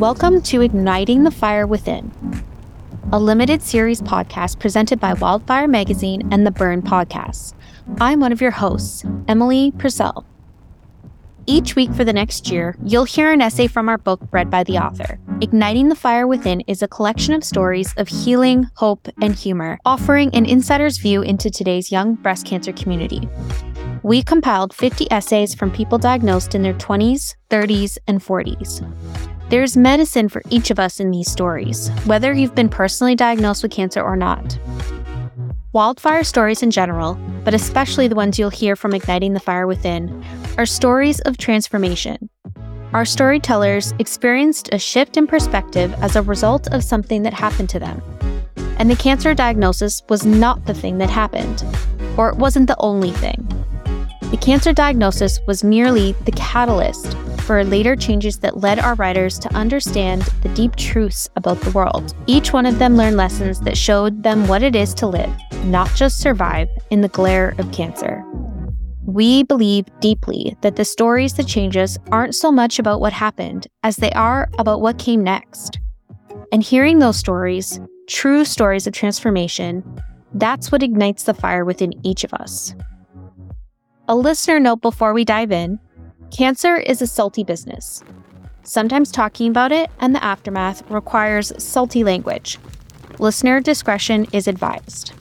Welcome to Igniting the Fire Within, a limited series podcast presented by Wildfire Magazine and the Burn Podcast. I'm one of your hosts, Emily Purcell. Each week for the next year, you'll hear an essay from our book read by the author. Igniting the Fire Within is a collection of stories of healing, hope, and humor, offering an insider's view into today's young breast cancer community. We compiled 50 essays from people diagnosed in their 20s, 30s, and 40s. There's medicine for each of us in these stories, whether you've been personally diagnosed with cancer or not. Wildfire stories in general, but especially the ones you'll hear from Igniting the Fire Within, are stories of transformation. Our storytellers experienced a shift in perspective as a result of something that happened to them. And the cancer diagnosis was not the thing that happened, or it wasn't the only thing. The cancer diagnosis was merely the catalyst for later changes that led our writers to understand the deep truths about the world. Each one of them learned lessons that showed them what it is to live, not just survive, in the glare of cancer. We believe deeply that the stories that change us aren't so much about what happened as they are about what came next. And hearing those stories, true stories of transformation, that's what ignites the fire within each of us. A listener note before we dive in Cancer is a salty business. Sometimes talking about it and the aftermath requires salty language. Listener discretion is advised.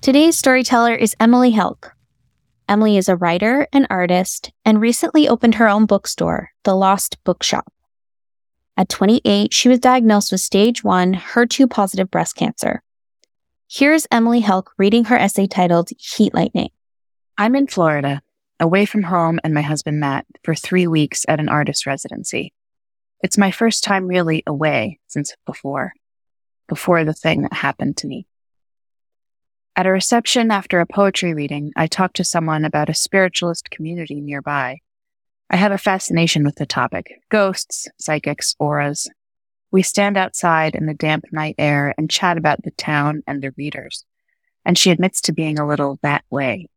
Today's storyteller is Emily Helck. Emily is a writer and artist and recently opened her own bookstore, The Lost Bookshop. At 28, she was diagnosed with stage 1 HER2 positive breast cancer. Here's Emily Helck reading her essay titled Heat Lightning. I'm in Florida, away from home and my husband Matt for three weeks at an artist residency. It's my first time really away since before, before the thing that happened to me. At a reception after a poetry reading, I talked to someone about a spiritualist community nearby. I have a fascination with the topic ghosts, psychics, auras. We stand outside in the damp night air and chat about the town and the readers. And she admits to being a little that way.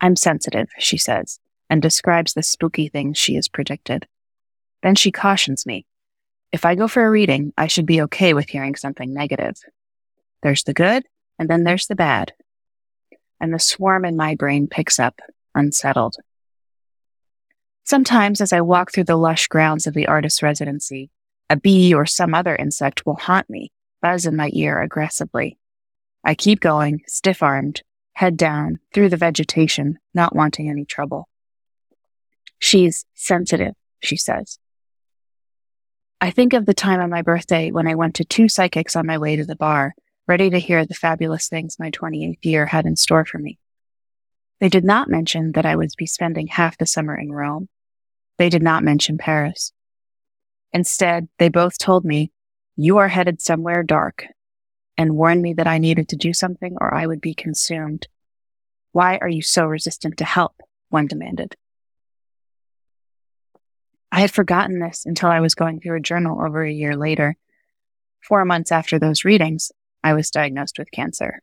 I'm sensitive, she says, and describes the spooky things she has predicted. Then she cautions me. If I go for a reading, I should be okay with hearing something negative. There's the good, and then there's the bad. And the swarm in my brain picks up, unsettled. Sometimes as I walk through the lush grounds of the artist's residency, a bee or some other insect will haunt me, buzz in my ear aggressively. I keep going, stiff armed, head down through the vegetation, not wanting any trouble. She's sensitive, she says. I think of the time on my birthday when I went to two psychics on my way to the bar, ready to hear the fabulous things my 28th year had in store for me. They did not mention that I would be spending half the summer in Rome. They did not mention Paris. Instead, they both told me, you are headed somewhere dark and warned me that I needed to do something or I would be consumed. Why are you so resistant to help? One demanded. I had forgotten this until I was going through a journal over a year later. Four months after those readings, I was diagnosed with cancer.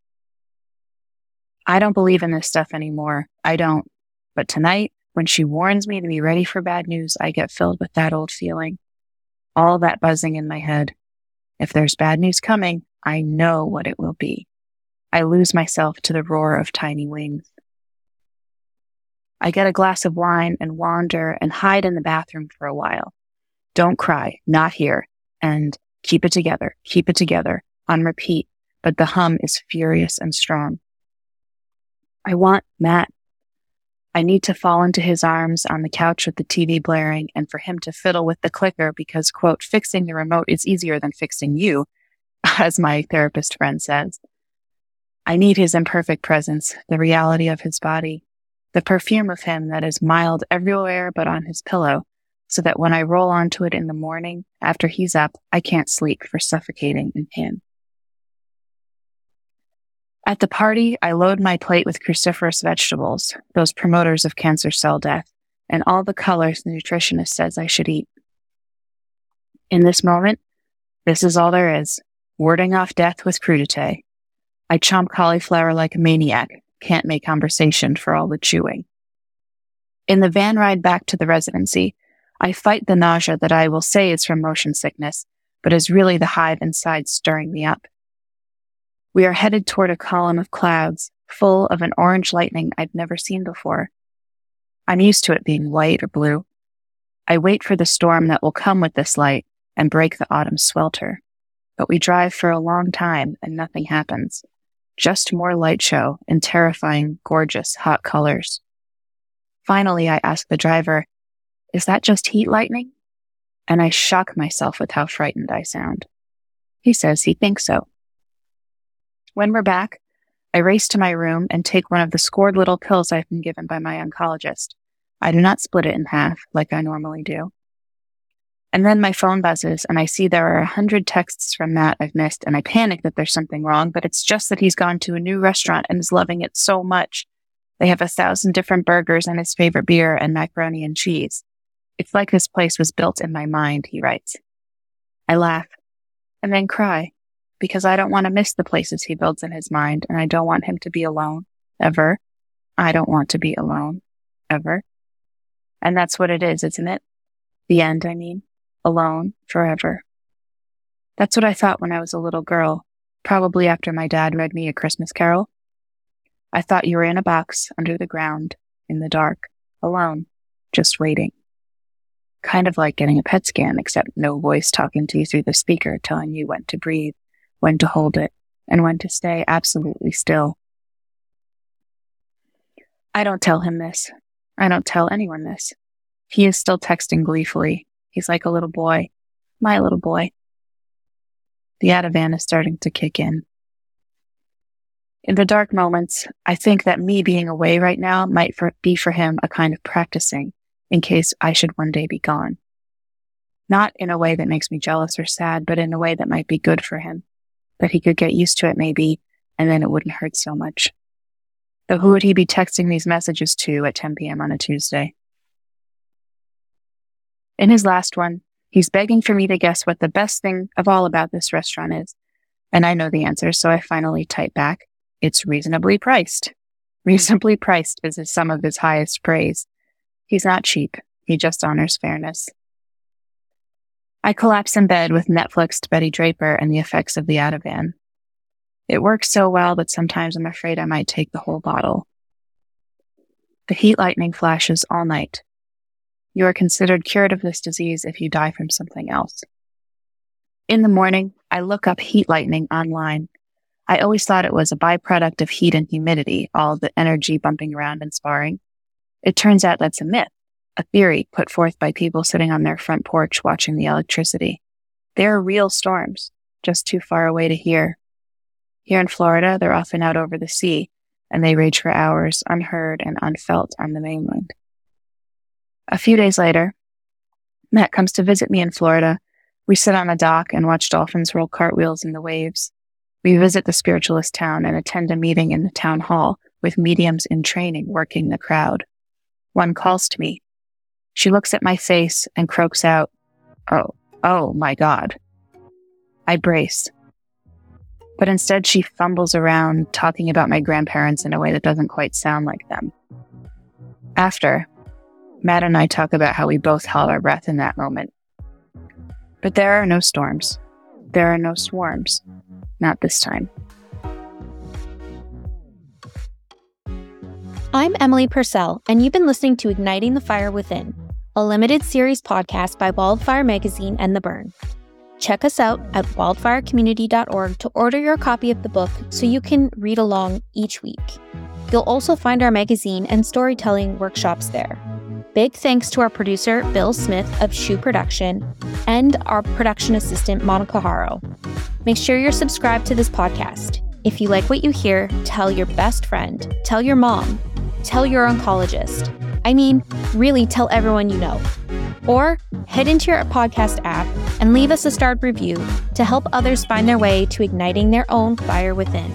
I don't believe in this stuff anymore. I don't. But tonight, when she warns me to be ready for bad news, I get filled with that old feeling. All that buzzing in my head. If there's bad news coming, I know what it will be. I lose myself to the roar of tiny wings. I get a glass of wine and wander and hide in the bathroom for a while. Don't cry, not here, and keep it together, keep it together, on repeat, but the hum is furious and strong. I want Matt. I need to fall into his arms on the couch with the TV blaring and for him to fiddle with the clicker because, quote, fixing the remote is easier than fixing you, as my therapist friend says. I need his imperfect presence, the reality of his body, the perfume of him that is mild everywhere but on his pillow, so that when I roll onto it in the morning after he's up, I can't sleep for suffocating in him. At the party, I load my plate with cruciferous vegetables, those promoters of cancer cell death, and all the colors the nutritionist says I should eat. In this moment, this is all there is warding off death with crudité. I chomp cauliflower like a maniac, can't make conversation for all the chewing. In the van ride back to the residency, I fight the nausea that I will say is from motion sickness, but is really the hive inside stirring me up. We are headed toward a column of clouds full of an orange lightning I've never seen before. I'm used to it being white or blue. I wait for the storm that will come with this light and break the autumn swelter. But we drive for a long time and nothing happens. Just more light show in terrifying, gorgeous, hot colors. Finally, I ask the driver, is that just heat lightning? And I shock myself with how frightened I sound. He says he thinks so. When we're back, I race to my room and take one of the scored little pills I've been given by my oncologist. I do not split it in half like I normally do. And then my phone buzzes and I see there are a hundred texts from Matt I've missed and I panic that there's something wrong, but it's just that he's gone to a new restaurant and is loving it so much. They have a thousand different burgers and his favorite beer and macaroni and cheese. It's like this place was built in my mind, he writes. I laugh and then cry because I don't want to miss the places he builds in his mind and I don't want him to be alone ever. I don't want to be alone ever. And that's what it is, isn't it? The end, I mean, alone forever. That's what I thought when I was a little girl, probably after my dad read me a Christmas carol. I thought you were in a box under the ground, in the dark, alone, just waiting. Kind of like getting a PET scan, except no voice talking to you through the speaker telling you when to breathe when to hold it, and when to stay absolutely still. I don't tell him this. I don't tell anyone this. He is still texting gleefully. He's like a little boy. My little boy. The Ativan is starting to kick in. In the dark moments, I think that me being away right now might for, be for him a kind of practicing in case I should one day be gone. Not in a way that makes me jealous or sad, but in a way that might be good for him that he could get used to it maybe, and then it wouldn't hurt so much. Though who would he be texting these messages to at 10 p.m. on a Tuesday? In his last one, he's begging for me to guess what the best thing of all about this restaurant is. And I know the answer, so I finally type back, it's reasonably priced. Reasonably priced is some of his highest praise. He's not cheap. He just honors fairness. I collapse in bed with Netflixed Betty Draper and the effects of the Ativan. It works so well that sometimes I'm afraid I might take the whole bottle. The heat lightning flashes all night. You are considered cured of this disease if you die from something else. In the morning, I look up heat lightning online. I always thought it was a byproduct of heat and humidity, all the energy bumping around and sparring. It turns out that's a myth a theory put forth by people sitting on their front porch watching the electricity. They are real storms, just too far away to hear. Here in Florida, they're often out over the sea, and they rage for hours, unheard and unfelt on the mainland. A few days later, Matt comes to visit me in Florida. We sit on a dock and watch dolphins roll cartwheels in the waves. We visit the spiritualist town and attend a meeting in the town hall with mediums in training working the crowd. One calls to me, she looks at my face and croaks out, Oh, oh my God. I brace. But instead, she fumbles around talking about my grandparents in a way that doesn't quite sound like them. After, Matt and I talk about how we both held our breath in that moment. But there are no storms. There are no swarms. Not this time. I'm Emily Purcell, and you've been listening to Igniting the Fire Within a limited series podcast by Wildfire Magazine and The Burn. Check us out at wildfirecommunity.org to order your copy of the book so you can read along each week. You'll also find our magazine and storytelling workshops there. Big thanks to our producer, Bill Smith of Shoe Production, and our production assistant, Monica Haro. Make sure you're subscribed to this podcast. If you like what you hear, tell your best friend, tell your mom, tell your oncologist. I mean, really tell everyone you know. Or head into your podcast app and leave us a starred review to help others find their way to igniting their own fire within.